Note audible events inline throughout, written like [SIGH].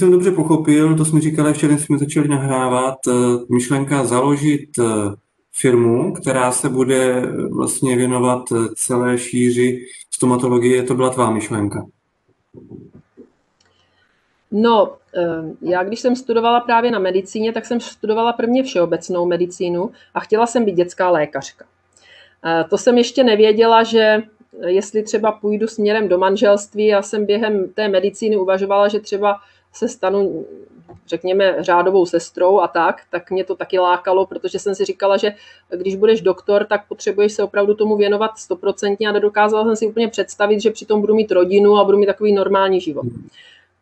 jsem dobře pochopil, to jsme říkali ještě, než jsme začali nahrávat, eh, myšlenka založit eh, firmu, která se bude vlastně věnovat celé šíři stomatologie, to byla tvá myšlenka. No, já když jsem studovala právě na medicíně, tak jsem studovala prvně všeobecnou medicínu a chtěla jsem být dětská lékařka. To jsem ještě nevěděla, že jestli třeba půjdu směrem do manželství, já jsem během té medicíny uvažovala, že třeba se stanu, řekněme, řádovou sestrou a tak, tak mě to taky lákalo, protože jsem si říkala, že když budeš doktor, tak potřebuješ se opravdu tomu věnovat stoprocentně a nedokázala jsem si úplně představit, že přitom budu mít rodinu a budu mít takový normální život.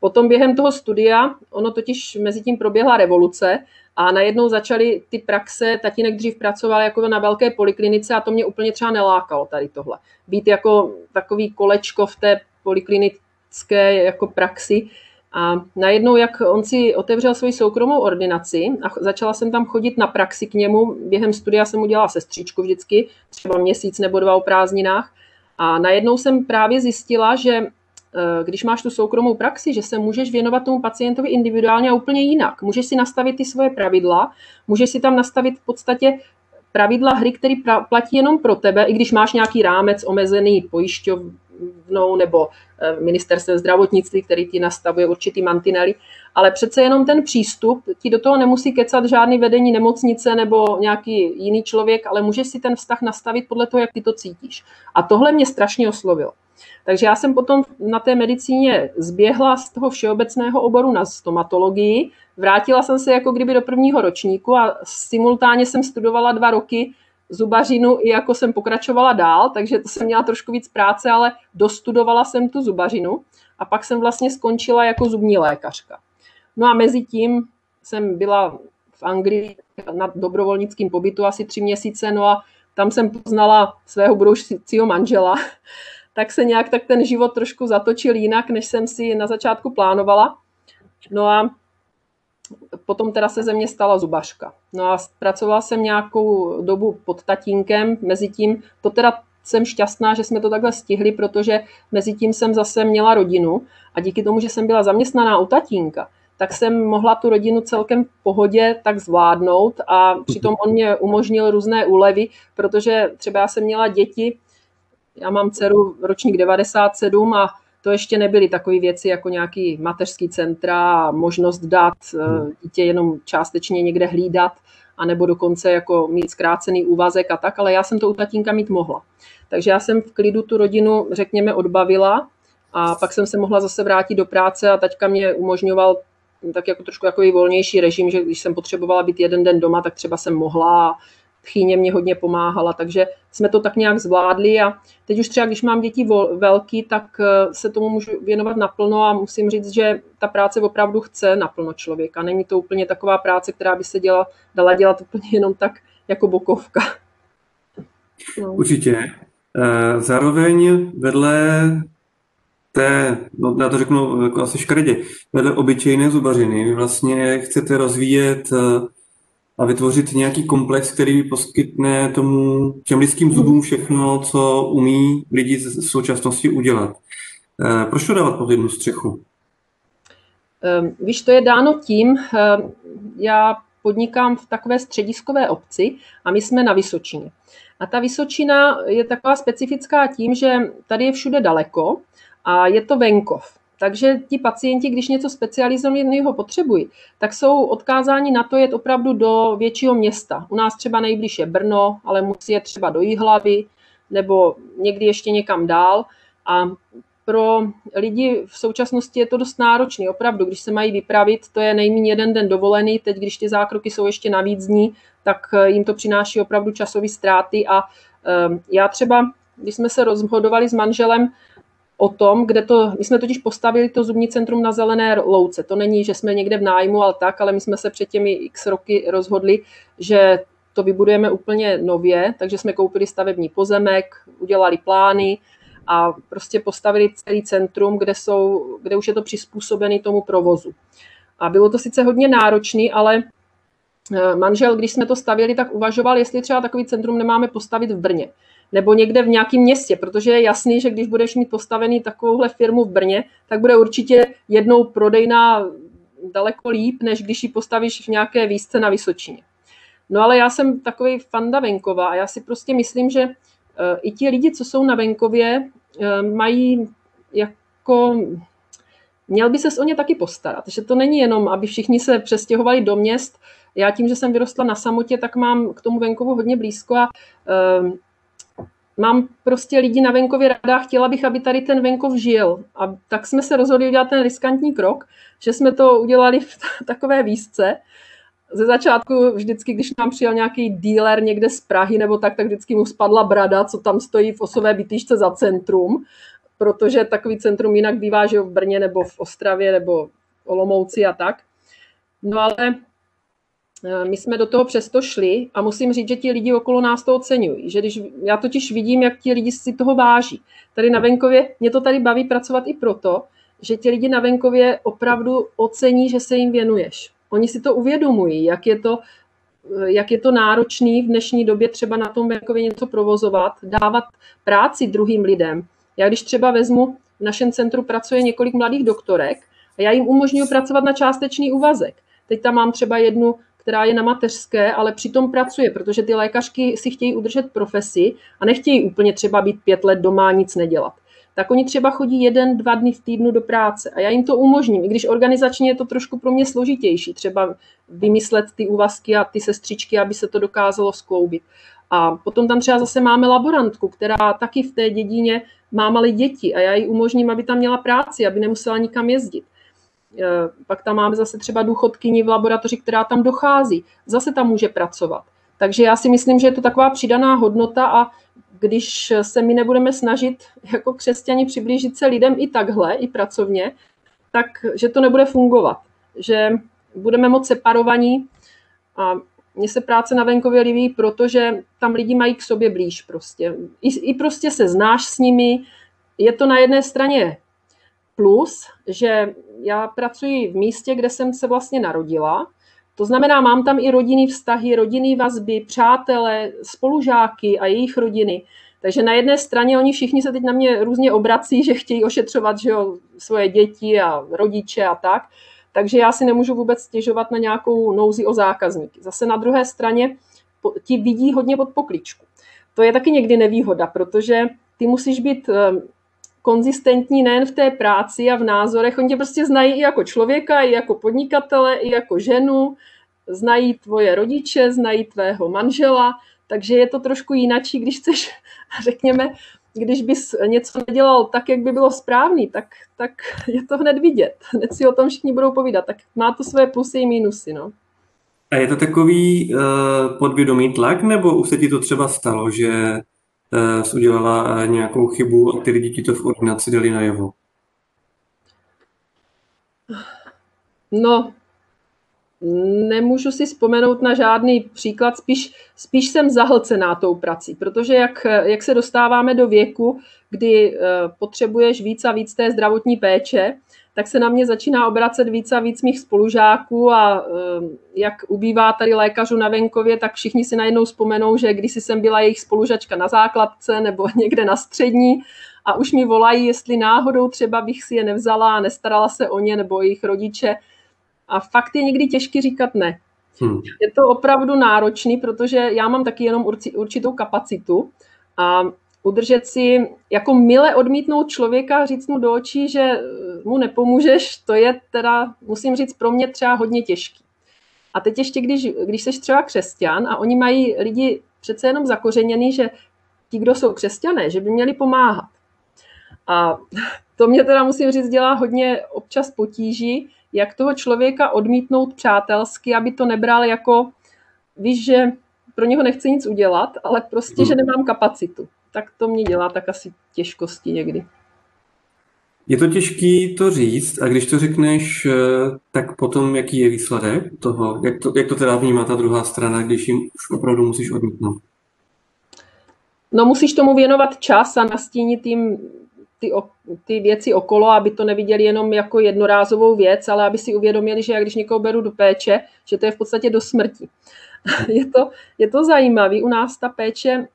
Potom během toho studia, ono totiž mezi tím proběhla revoluce a najednou začaly ty praxe, tatínek dřív pracoval jako na velké poliklinice a to mě úplně třeba nelákalo tady tohle. Být jako takový kolečko v té poliklinické jako praxi. A najednou, jak on si otevřel svoji soukromou ordinaci a začala jsem tam chodit na praxi k němu, během studia jsem udělala sestřičku vždycky, třeba měsíc nebo dva o prázdninách. A najednou jsem právě zjistila, že Eh, když máš tu soukromou praxi, že se můžeš věnovat tomu pacientovi individuálně a úplně jinak. Můžeš si nastavit ty svoje pravidla, můžeš si tam nastavit v podstatě pravidla hry, které platí jenom pro tebe, i když máš nějaký rámec omezený pojišťovnou nebo eh, ministerstvem zdravotnictví, který ti nastavuje určitý mantinely, ale přece jenom ten přístup ti do toho nemusí kecat žádný vedení nemocnice nebo nějaký jiný člověk, ale můžeš si ten vztah nastavit podle toho, jak ty to cítíš. A tohle mě strašně oslovilo. Takže já jsem potom na té medicíně zběhla z toho všeobecného oboru na stomatologii, vrátila jsem se jako kdyby do prvního ročníku a simultánně jsem studovala dva roky zubařinu i jako jsem pokračovala dál, takže to jsem měla trošku víc práce, ale dostudovala jsem tu zubařinu a pak jsem vlastně skončila jako zubní lékařka. No a mezi tím jsem byla v Anglii na dobrovolnickém pobytu asi tři měsíce, no a tam jsem poznala svého budoucího manžela, [LAUGHS] tak se nějak tak ten život trošku zatočil jinak, než jsem si na začátku plánovala. No a potom teda se ze mě stala zubařka. No a pracovala jsem nějakou dobu pod tatínkem, mezi tím to teda jsem šťastná, že jsme to takhle stihli, protože mezi tím jsem zase měla rodinu a díky tomu, že jsem byla zaměstnaná u tatínka, tak jsem mohla tu rodinu celkem v pohodě tak zvládnout a přitom on mě umožnil různé úlevy, protože třeba já jsem měla děti, já mám dceru ročník 97 a to ještě nebyly takové věci jako nějaký mateřský centra možnost dát eh, hmm. dítě jenom částečně někde hlídat, anebo dokonce jako mít zkrácený úvazek a tak, ale já jsem to u tatínka mít mohla. Takže já jsem v klidu tu rodinu, řekněme, odbavila a pak jsem se mohla zase vrátit do práce a taťka mě umožňoval tak jako trošku takový volnější režim, že když jsem potřebovala být jeden den doma, tak třeba jsem mohla tchýně mě hodně pomáhala, takže jsme to tak nějak zvládli a teď už třeba, když mám děti velký, tak eh, se tomu můžu věnovat naplno a musím říct, že ta práce opravdu chce naplno člověka. Není to úplně taková práce, která by se děla, dala dělat úplně jenom tak jako bokovka. No. Určitě. Eh, zároveň vedle té, no já to řeknu jako asi škredě, vedle obyčejné zubařiny, vy vlastně chcete rozvíjet eh, a vytvořit nějaký komplex, který poskytne tomu těm lidským zubům všechno, co umí lidi z současnosti udělat. Eh, proč to dávat pod jednu střechu? Ehm, víš, to je dáno tím, ehm, já podnikám v takové střediskové obci a my jsme na Vysočině. A ta Vysočina je taková specifická tím, že tady je všude daleko a je to venkov. Takže ti pacienti, když něco specializovaného potřebují, tak jsou odkázáni na to jet opravdu do většího města. U nás třeba nejblíž je Brno, ale musí jet třeba do Jihlavy nebo někdy ještě někam dál. A pro lidi v současnosti je to dost náročné. Opravdu, když se mají vypravit, to je nejméně jeden den dovolený. Teď, když ty zákroky jsou ještě navíc dní, tak eh, jim to přináší opravdu časové ztráty. A eh, já třeba, když jsme se rozhodovali s manželem, o tom, kde to, my jsme totiž postavili to zubní centrum na zelené louce. To není, že jsme někde v nájmu, ale tak, ale my jsme se před těmi x roky rozhodli, že to vybudujeme úplně nově, takže jsme koupili stavební pozemek, udělali plány a prostě postavili celý centrum, kde, jsou, kde už je to přizpůsobené tomu provozu. A bylo to sice hodně náročné, ale eh, manžel, když jsme to stavili, tak uvažoval, jestli třeba takový centrum nemáme postavit v Brně nebo někde v nějakém městě, protože je jasný, že když budeš mít postavený takovouhle firmu v Brně, tak bude určitě jednou prodejná daleko líp, než když ji postavíš v nějaké výzce na Vysočině. No ale já jsem takový fanda venkova a já si prostě myslím, že i ti lidi, co jsou na venkově, mají jako měl by se o ně taky postarat. Že to není jenom, aby všichni se přestěhovali do měst. Já tím, že jsem vyrostla na samotě, tak mám k tomu venkovu hodně blízko a uh, mám prostě lidi na venkově ráda, chtěla bych, aby tady ten venkov žil. A tak jsme se rozhodli udělat ten riskantní krok, že jsme to udělali v takové výzce. Ze začátku vždycky, když nám přijel nějaký dealer někde z Prahy nebo tak, tak vždycky mu spadla brada, co tam stojí v osové bytýšce za centrum protože takový centrum jinak bývá, že v Brně nebo v Ostravě nebo v Olomouci a tak. No ale my jsme do toho přesto šli a musím říct, že ti lidi okolo nás to oceňují. Že když, já totiž vidím, jak ti lidi si toho váží. Tady na venkově, mě to tady baví pracovat i proto, že ti lidi na venkově opravdu ocení, že se jim věnuješ. Oni si to uvědomují, jak je to, eh, jak je to náročný v dnešní době třeba na tom venkově něco provozovat, dávat práci druhým lidem, já když třeba vezmu, v našem centru pracuje několik mladých doktorek a já jim umožňuji pracovat na částečný úvazek. Teď tam mám třeba jednu, která je na mateřské, ale přitom pracuje, protože ty lékařky si chtějí udržet profesi a nechtějí úplně třeba být pět let doma a nic nedělat. Tak oni třeba chodí jeden, dva dny v týdnu do práce a já jim to umožním, i když organizačně je to trošku pro mě složitější, třeba vymyslet ty úvazky a ty sestřičky, aby se to dokázalo skloubit. A potom tam třeba zase máme laborantku, která taky v té dědině má malé děti a já jí umožním, aby tam měla práci, aby nemusela nikam jezdit. E, pak tam máme zase třeba důchodkyni v laboratoři, která tam dochází. Zase tam může pracovat. Takže já si myslím, že je to taková přidaná hodnota a když se my nebudeme snažit jako křesťani přiblížit se lidem i takhle, i pracovně, tak že to nebude fungovat. Že budeme moc separovaní a mně se práce na venkově líbí, protože tam lidi mají k sobě blíž prostě. I, I prostě se znáš s nimi. Je to na jedné straně plus, že já pracuji v místě, kde jsem se vlastně narodila. To znamená, mám tam i rodinný vztahy, rodinný vazby, přátele, spolužáky a jejich rodiny. Takže na jedné straně oni všichni se teď na mě různě obrací, že chtějí ošetřovat že jo, svoje děti a rodiče a tak. Takže já si nemůžu vůbec stěžovat na nějakou nouzi o zákazníky. Zase na druhé straně ti vidí hodně pod pokličku. To je taky někdy nevýhoda, protože ty musíš být eh, konzistentní nejen v té práci a v názorech, oni tě prostě znají i jako člověka, i jako podnikatele, i jako ženu, znají tvoje rodiče, znají tvého manžela, takže je to trošku jinačí, když chceš, [LAUGHS] řekněme, když bys něco nedělal tak, jak by bylo správný, tak, tak je to hned vidět. Hned si o tom všichni budou povídat. Tak má to své plusy i mínusy. No. A je to takový uh, podvědomý tlak, nebo už se ti to třeba stalo, že udělala uh, nějakou chybu a ty lidi ti to v ordinaci dali najevo? No, Nemůžu si vzpomenout na žádný příklad, spíš, spíš jsem zahlcená tou prací, protože jak, jak se dostáváme do věku, kdy uh, potřebuješ víc a víc té zdravotní péče, tak se na mě začíná obracet víc a víc mých spolužáků a uh, jak ubývá tady lékařů na venkově, tak všichni si najednou vzpomenou, že když jsem byla jejich spolužačka na základce nebo [LAUGHS] někde na střední a už mi volají, jestli náhodou třeba bych si je nevzala a nestarala se o ně nebo jejich rodiče, a fakt je někdy těžké říkat ne. Hmm. Je to opravdu náročný, protože já mám taky jenom určitou kapacitu a udržet si, jako mile odmítnout člověka, říct mu do očí, že mu nepomůžeš, to je teda, musím říct, pro mě třeba hodně těžký. A teď ještě, když, když jsi třeba křesťan a oni mají lidi přece jenom zakořeněný, že ti, kdo jsou křesťané, že by měli pomáhat. A to mě teda musím říct, dělá hodně občas potíží, jak toho člověka odmítnout přátelsky, aby to nebral jako, víš, že pro něho nechci nic udělat, ale prostě, že nemám kapacitu. Tak to mě dělá tak asi těžkosti někdy. Je to těžký to říct a když to řekneš, eh, tak potom jaký je výsledek toho? Jak to, jak to teda vnímá ta druhá strana, když jim už opravdu musíš odmítnout? No musíš tomu věnovat čas a nastínit jim ty, ty věci okolo, aby to neviděli jenom jako jednorázovou věc, ale aby si uvědomili, že já když někoho beru do péče, že to je v podstatě do smrti. [LAUGHS] je, to, je to zajímavé. U nás ta péče,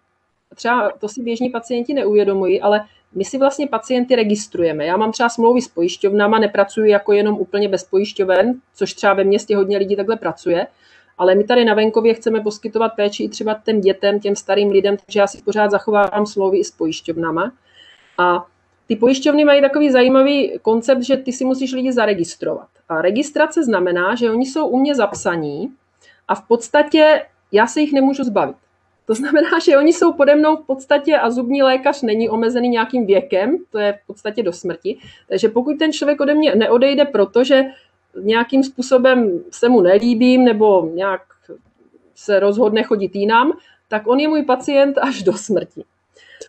třeba to si běžní pacienti neuvědomují, ale my si vlastně pacienty registrujeme. Já mám třeba smlouvy s pojišťovnama, nepracuji jako jenom úplně bez pojišťoven, což třeba ve městě hodně lidí takhle pracuje, ale my tady na venkově chceme poskytovat péči i třeba těm dětem, těm starým lidem, takže já si pořád zachovávám smlouvy i s pojišťovnama. A ty pojišťovny mají takový zajímavý koncept, že ty si musíš lidi zaregistrovat. A registrace znamená, že oni jsou u mě zapsaní a v podstatě já se jich nemůžu zbavit. To znamená, že oni jsou pode mnou v podstatě a zubní lékař není omezený nějakým věkem, to je v podstatě do smrti. Takže pokud ten člověk ode mě neodejde, protože nějakým způsobem se mu nelíbím nebo nějak se rozhodne chodit jinam, tak on je můj pacient až do smrti.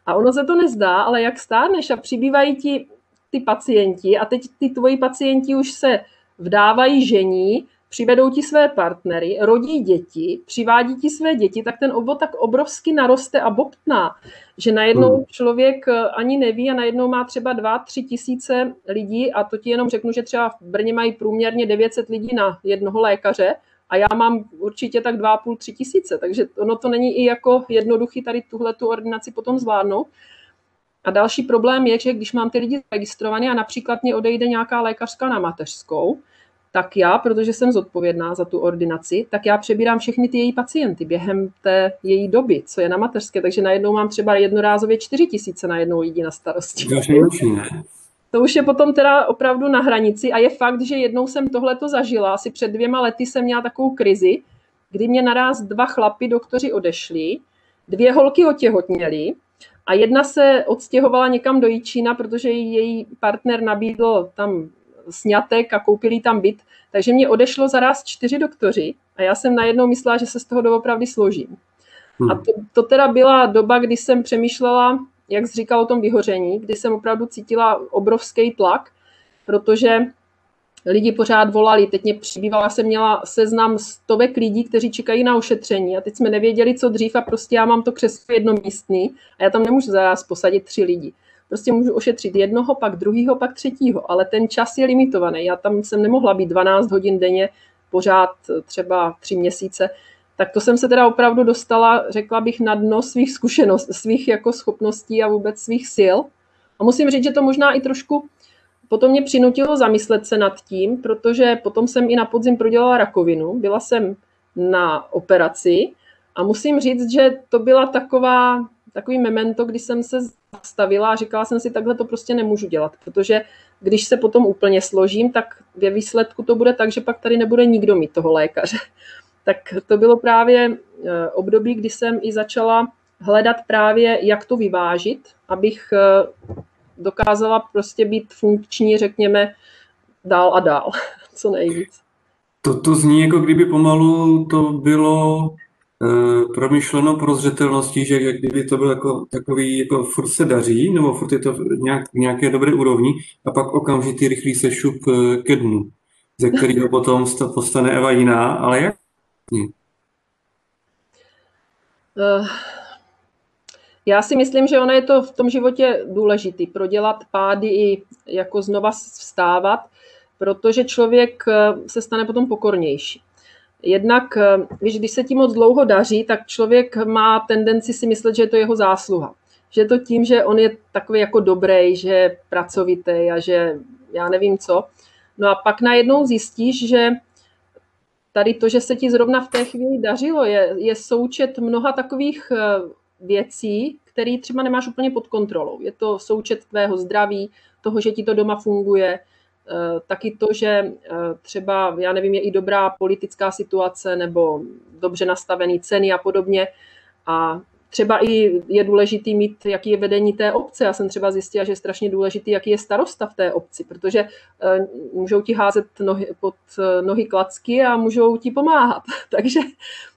A ono se to nezdá, ale jak stárneš a přibývají ti ty pacienti a teď ty tvoji pacienti už se vdávají žení, přivedou ti své partnery, rodí děti, přivádí ti své děti, tak ten obvod tak obrovsky naroste a bobtná, že najednou hmm. člověk eh, ani neví a najednou má třeba 2-3 tisíce lidí a to ti jenom řeknu, že třeba v Brně mají průměrně 900 lidí na jednoho lékaře a já mám určitě tak 2,5-3 tisíce, takže ono to není i jako jednoduchý tady tuhle tu ordinaci potom zvládnout. A další problém je, že když mám ty lidi registrované a například mě odejde nějaká lékařská na mateřskou, tak já, protože jsem zodpovědná za tu ordinaci, tak já přebírám všechny ty její pacienty během té její doby, co je na mateřské, takže najednou mám třeba jednorázově 4 tisíce na jednou lidí na starosti. Už je potom teda opravdu na hranici a je fakt, že jednou jsem tohleto zažila, asi před dvěma lety jsem měla takovou krizi, kdy mě naraz dva chlapy doktoři odešli, dvě holky otěhotněly a jedna se odstěhovala někam do Jíčína, protože její partner nabídl tam snětek a koupili tam byt, takže mě odešlo zaraz čtyři doktoři a já jsem najednou myslela, že se z toho doopravdy složím. Hmm. A to, to teda byla doba, kdy jsem přemýšlela, jak jsi říkal o tom vyhoření, kdy jsem opravdu cítila obrovský tlak, protože lidi pořád volali. Teď mě přibývala, jsem měla seznam stovek lidí, kteří čekají na ošetření a teď jsme nevěděli, co dřív a prostě já mám to křeslo jednomístný a já tam nemůžu zaraz posadit tři lidi prostě můžu ošetřit jednoho, pak druhýho, pak třetího, ale ten čas je limitovaný. Já tam jsem nemohla být 12 hodin denně, pořád třeba tři měsíce, tak to jsem se teda opravdu dostala, řekla bych, na dno svých zkušeností, svých jako schopností a vůbec svých sil. A musím říct, že to možná i trošku potom mě přinutilo zamyslet se nad tím, protože potom jsem i na podzim prodělala rakovinu, byla jsem na operaci a musím říct, že to byla taková takový memento, kdy jsem se zastavila a říkala jsem si, takhle to prostě nemůžu dělat, protože když se potom úplně složím, tak ve výsledku to bude tak, že pak tady nebude nikdo mít toho lékaře. Tak to bylo právě eh, období, kdy jsem i začala hledat právě, jak to vyvážit, abych eh, dokázala prostě být funkční, řekněme, dál a dál, [LAUGHS] co nejvíc. To, to zní, jako kdyby pomalu to bylo Eh, promyšleno pro zřetelnosti, že jak kdyby to bylo jako takový, jako furt se daří, nebo furt je to nějak, nějaké dobré úrovni, a pak okamžitý rychlý sešup eh, ke dnu, ze kterého potom postane Eva jiná, ale jak? Uh, já si myslím, že ono je to v tom životě důležitý, prodělat pády i jako znova vstávat, protože člověk se stane potom pokornější. Jednak, eh, víš, když se tím moc dlouho daří, tak člověk má tendenci si myslet, že je to jeho zásluha. Že je to tím, že on je takový jako dobrý, že je pracovitý a že já nevím co. No a pak najednou zjistíš, že tady to, že se ti zrovna v té chvíli dařilo, je, je součet mnoha takových eh, věcí, které třeba nemáš úplně pod kontrolou. Je to součet tvého zdraví, toho, že ti to doma funguje, Eh, taky to, že eh, třeba, já nevím, je i dobrá politická situace nebo dobře nastavený ceny a podobně. A třeba i je důležitý mít, jaký je vedení té obce. Já jsem třeba zjistila, že je strašně důležitý, jaký je starosta v té obci, protože eh, můžou ti házet nohy, pod nohy klacky a můžou ti pomáhat. [LAUGHS] takže,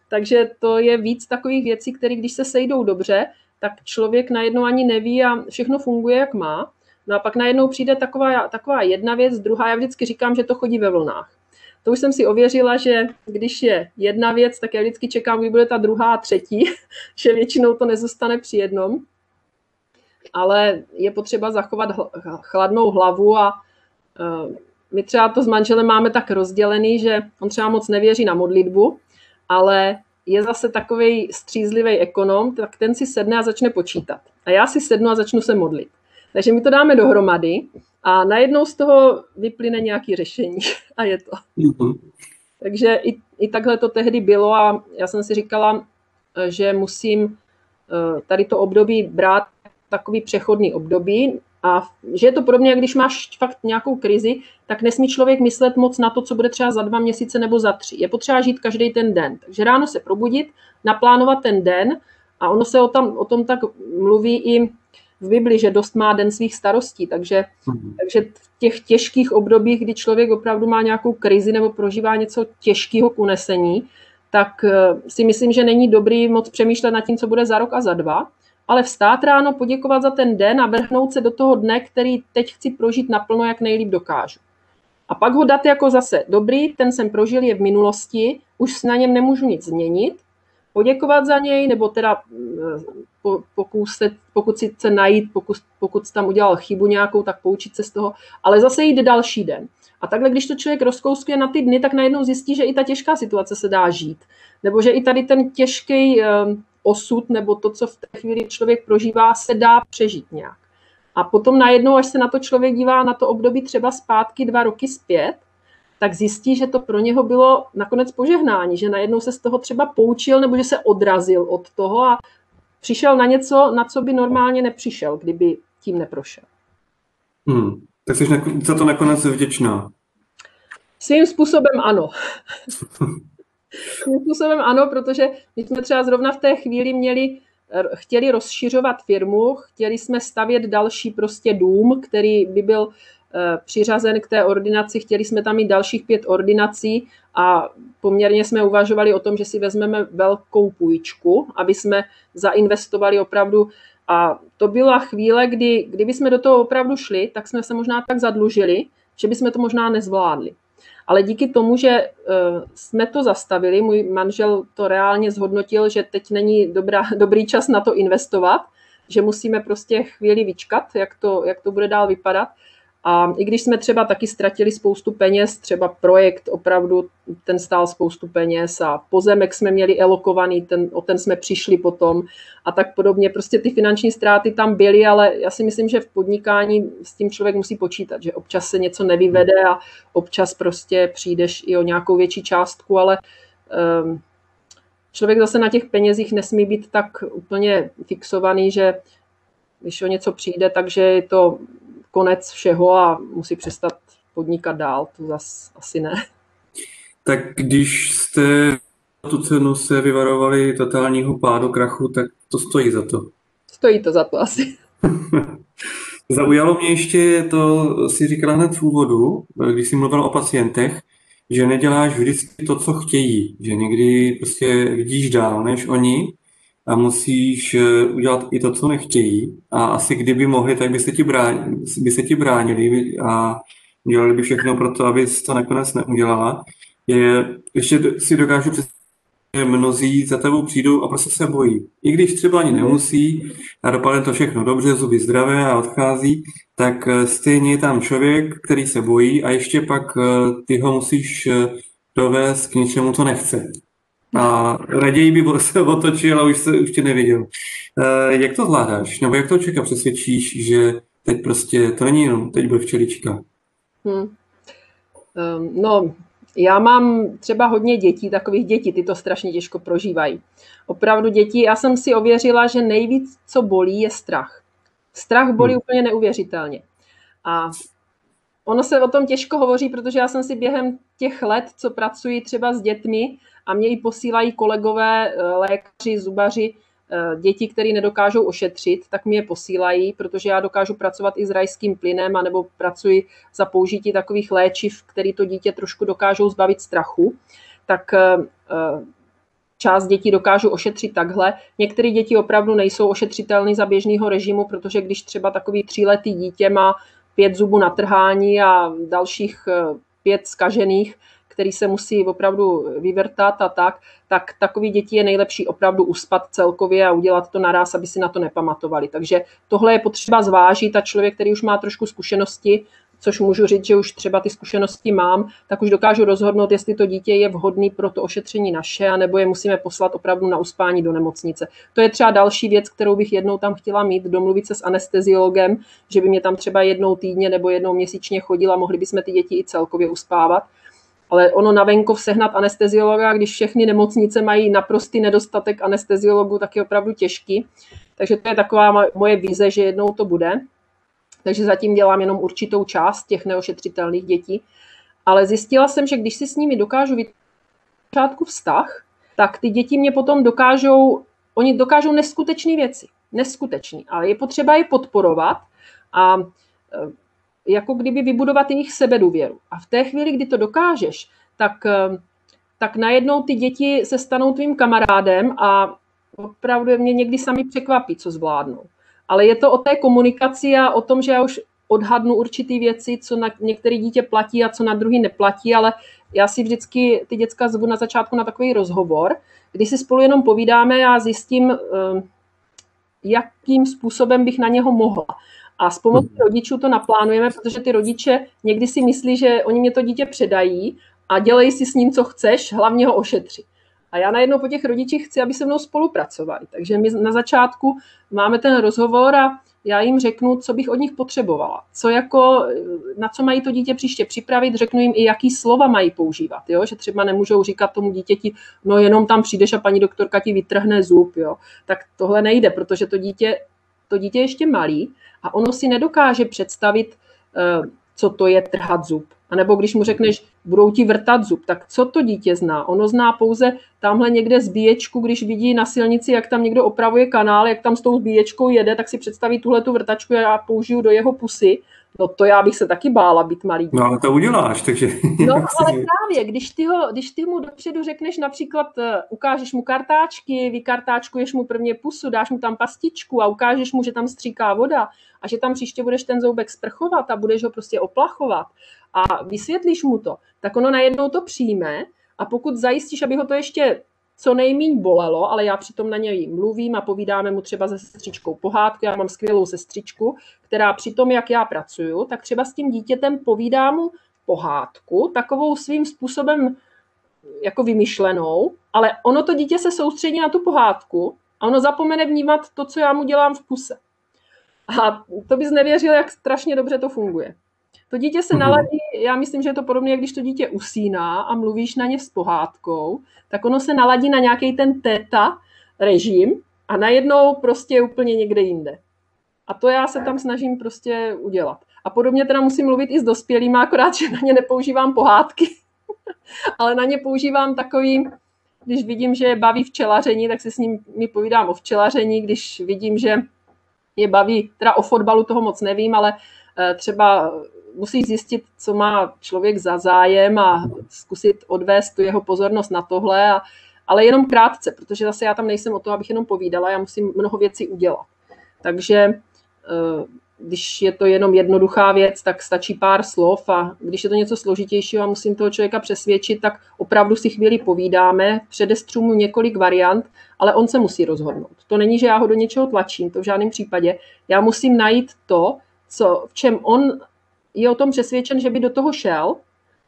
takže to je víc takových věcí, které když se sejdou dobře, tak člověk najednou ani neví a všechno funguje, jak má. No a pak najednou přijde taková, taková jedna věc, druhá, já vždycky říkám, že to chodí ve vlnách. To už jsem si ověřila, že když je jedna věc, tak já vždycky čekám, kdy bude ta druhá a třetí, [LAUGHS] že většinou to nezůstane při jednom. Ale je potřeba zachovat chladnou hlavu a uh, my třeba to s manželem máme tak rozdělený, že on třeba moc nevěří na modlitbu, ale je zase takový střízlivý ekonom, tak ten si sedne a začne počítat. A já si sednu a začnu se modlit. Takže my to dáme dohromady a najednou z toho vyplyne nějaké řešení [LAUGHS] a je to. Mm-hmm. Takže i, i takhle to tehdy bylo a já jsem si říkala, že musím eh, tady to období brát takový přechodný období a že je to podobně, jak když máš fakt nějakou krizi, tak nesmí člověk myslet moc na to, co bude třeba za dva měsíce nebo za tři. Je potřeba žít každý ten den. Takže ráno se probudit, naplánovat ten den a ono se o, tam, o tom tak mluví i v Bibli, že dost má den svých starostí, takže, mm. takže v těch těžkých obdobích, kdy člověk opravdu má nějakou krizi nebo prožívá něco těžkého k unesení, tak eh, si myslím, že není dobrý moc přemýšlet nad tím, co bude za rok a za dva, ale vstát ráno, poděkovat za ten den a vrhnout se do toho dne, který teď chci prožít naplno, jak nejlíp dokážu. A pak ho dát jako zase dobrý, ten jsem prožil, je v minulosti, už na něm nemůžu nic změnit, poděkovat za něj, nebo teda eh, pokud, se, pokud si chce najít, pokud, pokud tam udělal chybu nějakou, tak poučit se z toho, ale zase jít další den. A takhle, když to člověk rozkouskuje na ty dny, tak najednou zjistí, že i ta těžká situace se dá žít. Nebo že i tady ten těžký eh, osud nebo to, co v té chvíli člověk prožívá, se dá přežít nějak. A potom najednou, až se na to člověk dívá na to období třeba zpátky dva roky zpět, tak zjistí, že to pro něho bylo nakonec požehnání, že najednou se z toho třeba poučil nebo že se odrazil od toho a přišel na něco, na co by normálně nepřišel, kdyby tím neprošel. Hmm. Tak jsi za to nakonec vděčná. Svým způsobem ano. Svým způsobem ano, protože my jsme třeba zrovna v té chvíli měli, chtěli rozšiřovat firmu, chtěli jsme stavět další prostě dům, který by byl přiřazen k té ordinaci, chtěli jsme tam mít dalších pět ordinací a poměrně jsme uvažovali o tom, že si vezmeme velkou půjčku, aby jsme zainvestovali opravdu a to byla chvíle, kdy, kdyby jsme do toho opravdu šli, tak jsme se možná tak zadlužili, že bychom to možná nezvládli. Ale díky tomu, že eh, jsme to zastavili, můj manžel to reálně zhodnotil, že teď není dobrá, [LAUGHS] dobrý čas na to investovat, že musíme prostě chvíli vyčkat, jak to, jak to bude dál vypadat, a i když jsme třeba taky ztratili spoustu peněz, třeba projekt opravdu, ten stál spoustu peněz a pozemek jsme měli elokovaný, ten, o ten jsme přišli potom a tak podobně. Prostě ty finanční ztráty tam byly, ale já si myslím, že v podnikání s tím člověk musí počítat, že občas se něco nevyvede a občas prostě přijdeš i o nějakou větší částku, ale um, člověk zase na těch penězích nesmí být tak úplně fixovaný, že když o něco přijde, takže je to konec všeho a musí přestat podnikat dál, to zas asi ne. Tak když jste tu cenu se vyvarovali totálního pádu, krachu, tak to stojí za to. Stojí to za to asi. [LAUGHS] Zaujalo mě ještě to, si říkala hned v úvodu, když jsi mluvil o pacientech, že neděláš vždycky to, co chtějí, že někdy prostě vidíš dál než oni a musíš eh, udělat i to, co nechtějí. A asi kdyby mohli, tak by se ti, bránili, by se ti bránili a dělali by všechno pro to, abys to nakonec neudělala. Je, ještě si dokážu představit, že mnozí za tebou přijdou a prostě se bojí. I když třeba ani nemusí a dopadne to všechno dobře, zuby zdravé a odchází, tak eh, stejně je tam člověk, který se bojí a ještě pak eh, ty ho musíš dovést k něčemu, co nechce a raději by se otočil a už, se, už tě neviděl. E, jak to zvládáš? Nebo jak to člověka přesvědčíš, že teď prostě to není jenom teď bude včelička? Hmm. Um, no, já mám třeba hodně dětí, takových dětí, ty to strašně těžko prožívají. Opravdu děti, já jsem si ověřila, že nejvíc, co bolí, je strach. Strach bolí hmm. úplně neuvěřitelně. A ono se o tom těžko hovoří, protože já jsem si během těch let, co pracuji třeba s dětmi, a mě i posílají kolegové, eh, lékaři, zubaři, eh, děti, které nedokážou ošetřit, tak je posílají, protože já dokážu pracovat i s rajským plynem, anebo pracuji za použití takových léčiv, které to dítě trošku dokážou zbavit strachu. Tak eh, část dětí dokážu ošetřit takhle. Některé děti opravdu nejsou ošetřitelné za běžného režimu, protože když třeba takový tříletý dítě má pět zubů na trhání a dalších pět skažených, který se musí opravdu vyvrtat a tak, tak takový děti je nejlepší opravdu uspat celkově a udělat to naraz, aby si na to nepamatovali. Takže tohle je potřeba zvážit a člověk, který už má trošku zkušenosti, což můžu říct, že už třeba ty zkušenosti mám, tak už dokážu rozhodnout, jestli to dítě je vhodný pro to ošetření naše, anebo je musíme poslat opravdu na uspání do nemocnice. To je třeba další věc, kterou bych jednou tam chtěla mít, domluvit se s anesteziologem, že by mě tam třeba jednou týdně nebo jednou měsíčně chodila, mohli bychom ty děti i celkově uspávat. Ale ono na venkov sehnat anesteziologa, když všechny nemocnice mají naprostý nedostatek anesteziologů, tak je opravdu těžký. Takže to je taková moje vize, že jednou to bude takže zatím dělám jenom určitou část těch neošetřitelných dětí. Ale zjistila jsem, že když si s nimi dokážu vytvořit vztah, tak ty děti mě potom dokážou, oni dokážou neskutečné věci. Neskutečný, ale je potřeba je podporovat a jako kdyby vybudovat jejich sebedůvěru. A v té chvíli, kdy to dokážeš, tak, e, tak najednou ty děti se stanou tvým kamarádem a opravdu mě někdy sami překvapí, co zvládnou ale je to o té komunikaci a o tom, že já už odhadnu určitý věci, co na některé dítě platí a co na druhý neplatí, ale já si vždycky ty děcka zvu na začátku na takový rozhovor, kdy si spolu jenom povídáme a zjistím, eh, jakým způsobem bych na něho mohla. A s pomocí mhm. rodičů to naplánujeme, protože ty rodiče někdy si myslí, že oni mě to dítě předají a dělej si s ním, co chceš, hlavně ho ošetři. A já najednou po těch rodičích chci, aby se mnou spolupracovali. Takže my na začátku máme ten rozhovor a já jim řeknu, co bych od nich potřebovala. Co jako, na co mají to dítě příště připravit, řeknu jim i, jaký slova mají používat. Jo? Že třeba nemůžou říkat tomu dítěti, no jenom tam přijdeš a paní doktorka ti vytrhne zub. Jo? Tak tohle nejde, protože to dítě, to dítě je ještě malý a ono si nedokáže představit, eh, co to je trhat zub. A nebo když mu řekneš, budou ti vrtat zub, tak co to dítě zná? Ono zná pouze tamhle někde zbíječku, když vidí na silnici, jak tam někdo opravuje kanál, jak tam s tou zbíječkou jede, tak si představí tuhle tu vrtačku já použiju do jeho pusy No to já bych se taky bála být malý. No ale to uděláš, takže... No ale právě, když ty, ho, když ty mu dopředu řekneš například, uh, ukážeš mu kartáčky, vykartáčkuješ mu prvně pusu, dáš mu tam pastičku a ukážeš mu, že tam stříká voda a že tam příště budeš ten zoubek sprchovat a budeš ho prostě oplachovat a vysvětlíš mu to, tak ono najednou to přijme a pokud zajistíš, aby ho to ještě co nejmíň bolelo, ale já přitom na něj mluvím a povídáme mu třeba se sestřičkou pohádku. Já mám skvělou sestřičku, která při tom, jak já pracuju, tak třeba s tím dítětem povídá mu pohádku, takovou svým způsobem jako vymyšlenou, ale ono to dítě se soustředí na tu pohádku a ono zapomene vnímat to, co já mu dělám v puse. A to bys nevěřil, jak strašně dobře to funguje. To dítě se mhm. naladí, já myslím, že je to podobně, když to dítě usíná a mluvíš na ně s pohádkou, tak ono se naladí na nějaký ten teta režim a najednou prostě je úplně někde jinde. A to já se tam snažím prostě udělat. A podobně teda musím mluvit i s dospělými, akorát, [LAUGHS] že na ně nepoužívám pohádky, [LAUGHS] ale na ně používám takový, když vidím, že je baví včelaření, tak si s ním mi povídám o včelaření, když vidím, že je baví, teda o fotbalu toho moc nevím, ale eh, třeba musíš zjistit, co má člověk za zájem a zkusit odvést tu jeho pozornost na tohle, a, ale jenom krátce, protože zase já tam nejsem o to, abych jenom povídala, já musím mnoho věcí udělat. Takže eh, když je to jenom jednoduchá věc, tak stačí pár slov a když je to něco složitějšího a musím toho člověka přesvědčit, tak opravdu si chvíli povídáme, předestřu mu několik variant, ale on se musí rozhodnout. To není, že já ho do něčeho tlačím, to v žádném případě. Já musím najít to, co, v čem on je o tom přesvědčen, že by do toho šel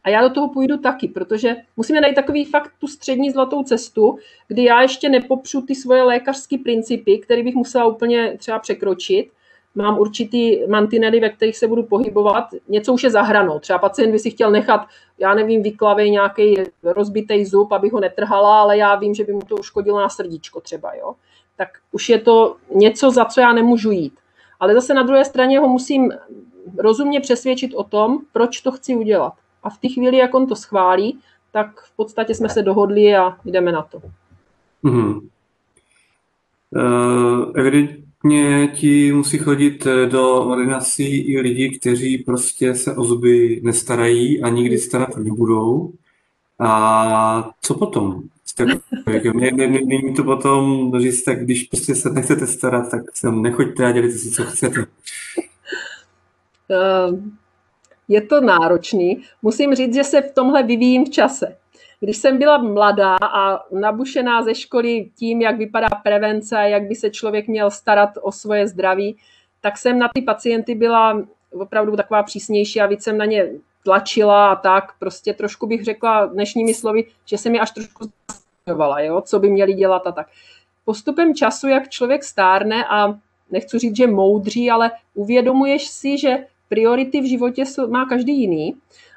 a já do toho půjdu taky, protože musíme najít takový fakt tu střední zlatou cestu, kdy já ještě nepopřu ty svoje lékařské principy, které bych musela úplně třeba překročit. Mám určitý mantinely, ve kterých se budu pohybovat. Něco už je za hranou. Třeba pacient by si chtěl nechat, já nevím, vyklavej nějaký rozbitý zub, aby ho netrhala, ale já vím, že by mu to uškodilo na srdíčko třeba. Jo? Tak už je to něco, za co já nemůžu jít. Ale zase na druhé straně ho musím rozumně přesvědčit o tom, proč to chci udělat. A v té chvíli, jak on to schválí, tak v podstatě jsme se dohodli a jdeme na to. Mm-hmm. Evidentně ti musí chodit eh, do ordinací i lidi, kteří prostě se o zuby nestarají a nikdy starat nebudou. A co potom? Není to potom říct, tak když prostě se nechcete starat, tak sem nechoďte a dělejte si, co chcete. Ehm, je to náročný. Musím říct, že se v tomhle vyvíjím v čase. Když jsem byla mladá a nabušená ze školy tím, jak vypadá prevence a jak by se člověk měl starat o svoje zdraví, tak jsem na ty pacienty byla opravdu taková přísnější a víc jsem na ně tlačila a tak, prostě trošku bych řekla dnešními slovy, že se mi až trošku zastěňovala, jo, co by měli dělat a tak. Postupem času, jak člověk stárne a nechci říct, že moudří, ale uvědomuješ si, že priority v životě má každý jiný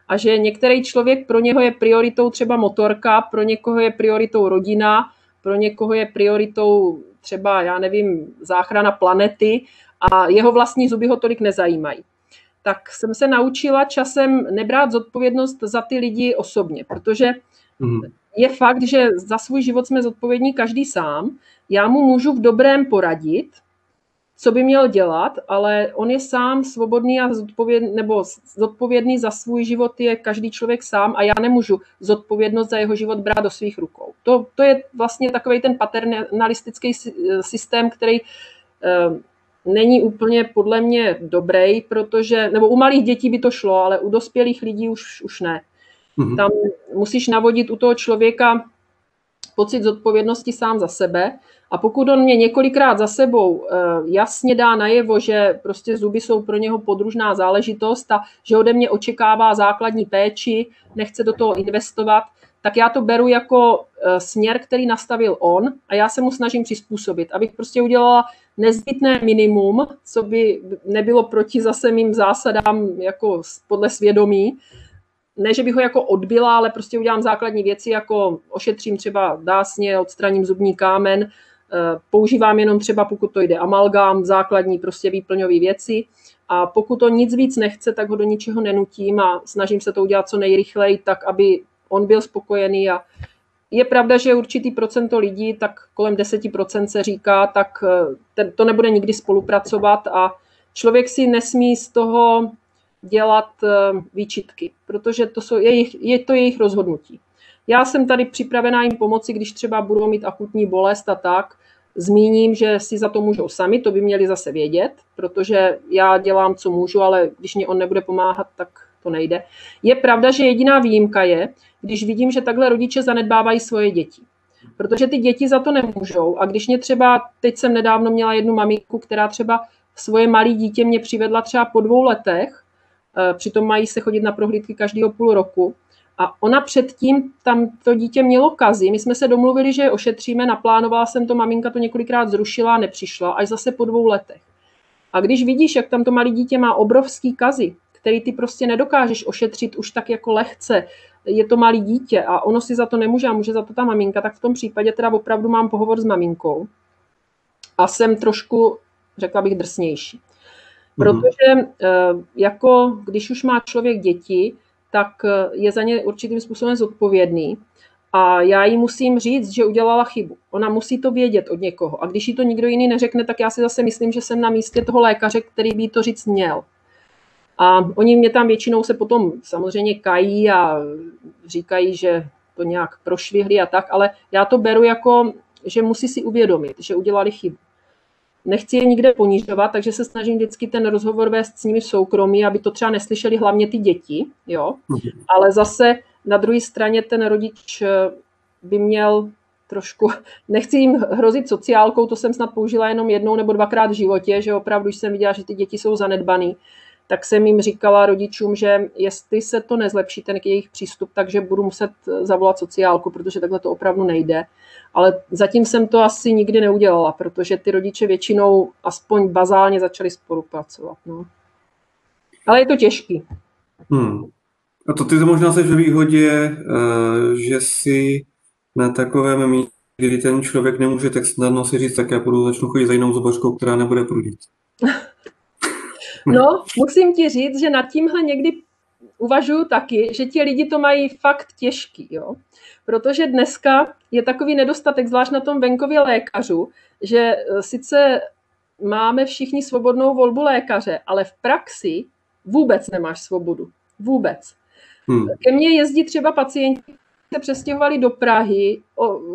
a že některý člověk pro něho je prioritou třeba motorka, pro někoho je prioritou rodina, pro někoho je prioritou třeba, já nevím, záchrana planety a jeho vlastní zuby ho tolik nezajímají. Tak jsem se naučila časem nebrát zodpovědnost za ty lidi osobně, protože mm. je fakt, že za svůj život jsme zodpovědní každý sám. Já mu můžu v dobrém poradit, co by měl dělat, ale on je sám svobodný a zodpovědný, nebo zodpovědný za svůj život je každý člověk sám a já nemůžu zodpovědnost za jeho život brát do svých rukou. To, to je vlastně takový ten paternalistický systém, který uh, není úplně podle mě dobrý, protože, nebo u malých dětí by to šlo, ale u dospělých lidí už, už ne. Mm-hmm. Tam musíš navodit u toho člověka pocit zodpovědnosti sám za sebe a pokud on mě několikrát za sebou eh, jasně dá najevo, že prostě zuby jsou pro něho podružná záležitost a že ode mě očekává základní péči, nechce do toho investovat, tak já to beru jako eh, směr, který nastavil on a já se mu snažím přizpůsobit, abych prostě udělala nezbytné minimum, co by nebylo proti zase mým zásadám jako podle svědomí, ne, že bych ho jako odbila, ale prostě udělám základní věci, jako ošetřím třeba dásně, odstraním zubní kámen, používám jenom třeba, pokud to jde, amalgám, základní prostě výplňové věci. A pokud to nic víc nechce, tak ho do ničeho nenutím a snažím se to udělat co nejrychleji, tak aby on byl spokojený. A je pravda, že určitý procento lidí, tak kolem 10% se říká, tak eh, to nebude nikdy spolupracovat a člověk si nesmí z toho dělat eh, výčitky, protože to jsou jejich, je to jejich rozhodnutí. Já jsem tady připravená jim pomoci, když třeba budou mít akutní bolest a tak, Zmíním, že si za to můžou sami, to by měli zase vědět, protože já dělám, co můžu, ale když mě on nebude pomáhat, tak to nejde. Je pravda, že jediná výjimka je, když vidím, že takhle rodiče zanedbávají svoje děti. Protože ty děti za to nemůžou. A když mě třeba, teď jsem nedávno měla jednu maminku, která třeba svoje malé dítě mě přivedla třeba po dvou letech, eh, přitom mají se chodit na prohlídky každého půl roku, a ona předtím tam to dítě mělo kazy. My jsme se domluvili, že je ošetříme, naplánovala jsem to, maminka to několikrát zrušila a nepřišla, až zase po dvou letech. A když vidíš, jak tam to malé dítě má obrovský kazy, který ty prostě nedokážeš ošetřit už tak jako lehce, je to malé dítě a ono si za to nemůže a může za to ta maminka, tak v tom případě teda opravdu mám pohovor s maminkou a jsem trošku, řekla bych, drsnější. Mhm. Protože mm-hmm. jako když už má člověk děti, tak eh, je za ně určitým způsobem zodpovědný. A já jí musím říct, že udělala chybu. Ona musí to vědět od někoho. A když jí to nikdo jiný neřekne, tak já si zase myslím, že jsem na místě toho lékaře, který by to říct měl. A oni mě tam většinou se potom samozřejmě kají a říkají, že to nějak prošvihli a tak, ale já to beru jako, že musí si uvědomit, že udělali chybu nechci je nikde ponižovat, takže se snažím vždycky ten rozhovor vést s nimi v soukromí, aby to třeba neslyšeli hlavně ty děti, jo. Mhm. Ale zase na druhé straně ten rodič eh, by měl trošku, [LAUGHS] nechci jim hrozit sociálkou, to jsem snad použila jenom jednou nebo dvakrát v životě, že opravdu jsem viděla, že ty děti jsou zanedbaný, tak jsem jim říkala rodičům, že jestli se to nezlepší, ten jejich přístup, takže budu muset zavolat sociálku, protože takhle to opravdu nejde. Ale zatím jsem to asi nikdy neudělala, protože ty rodiče většinou aspoň bazálně začali spolupracovat. No. Ale je to těžký. Hmm. A to ty možná seš ve výhodě, eh, že si na takovém místě, kdy ten člověk nemůže tak snadno si říct, tak já půjdu začnu chodit za jinou zubařkou, která nebude prudit. [LAUGHS] No, [LAUGHS] musím ti říct, že nad tímhle někdy uvažuju taky, že ti lidi to mají fakt těžký, jo. Protože dneska je takový nedostatek, zvlášť na tom venkově lékařů, že e, sice máme všichni svobodnou volbu lékaře, ale v praxi vůbec nemáš svobodu. Vůbec. Hmm. Ke mně jezdí třeba pacienti, se přestěhovali do Prahy,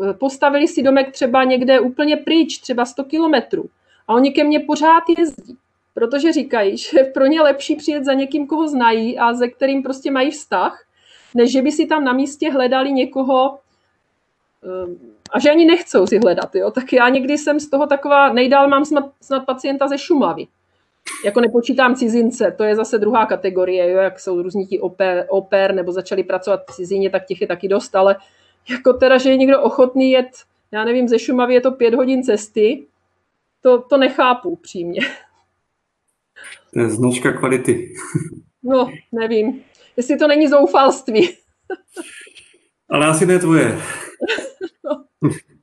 e, postavili si domek třeba někde úplně pryč, třeba 100 kilometrů. A oni ke mně pořád jezdí protože říkají, [LAUGHS] že pro ně lepší přijet za někým, koho znají a ze kterým prostě mají vztah, než že by si tam na místě hledali někoho ehm, a že ani nechcou si hledat. Jo? Tak já někdy jsem z toho taková, nejdál mám snad pacienta ze Šumavy. Jako nepočítám cizince, to je zase druhá kategorie, jo? jak jsou různí ti oper, oper nebo začali pracovat v cizině, tak těch je taky dost, ale jako teda, že je někdo ochotný jet, já nevím, ze Šumavy je to pět hodin cesty, to, to nechápu přímě. To je značka kvality. No, nevím. Jestli to není zoufalství. Ale asi ne tvoje. no. [LAUGHS]